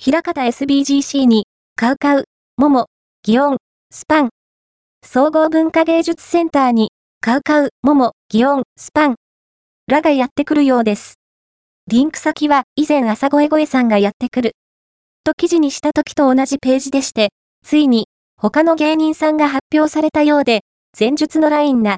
平方 SBGC に、カウカウ、モモ、ギオン、スパン。総合文化芸術センターに、カウカウ、モモ、ギオン、スパン。らがやってくるようです。リンク先は以前朝声声さんがやってくる。と記事にした時と同じページでして、ついに他の芸人さんが発表されたようで、前述のラインな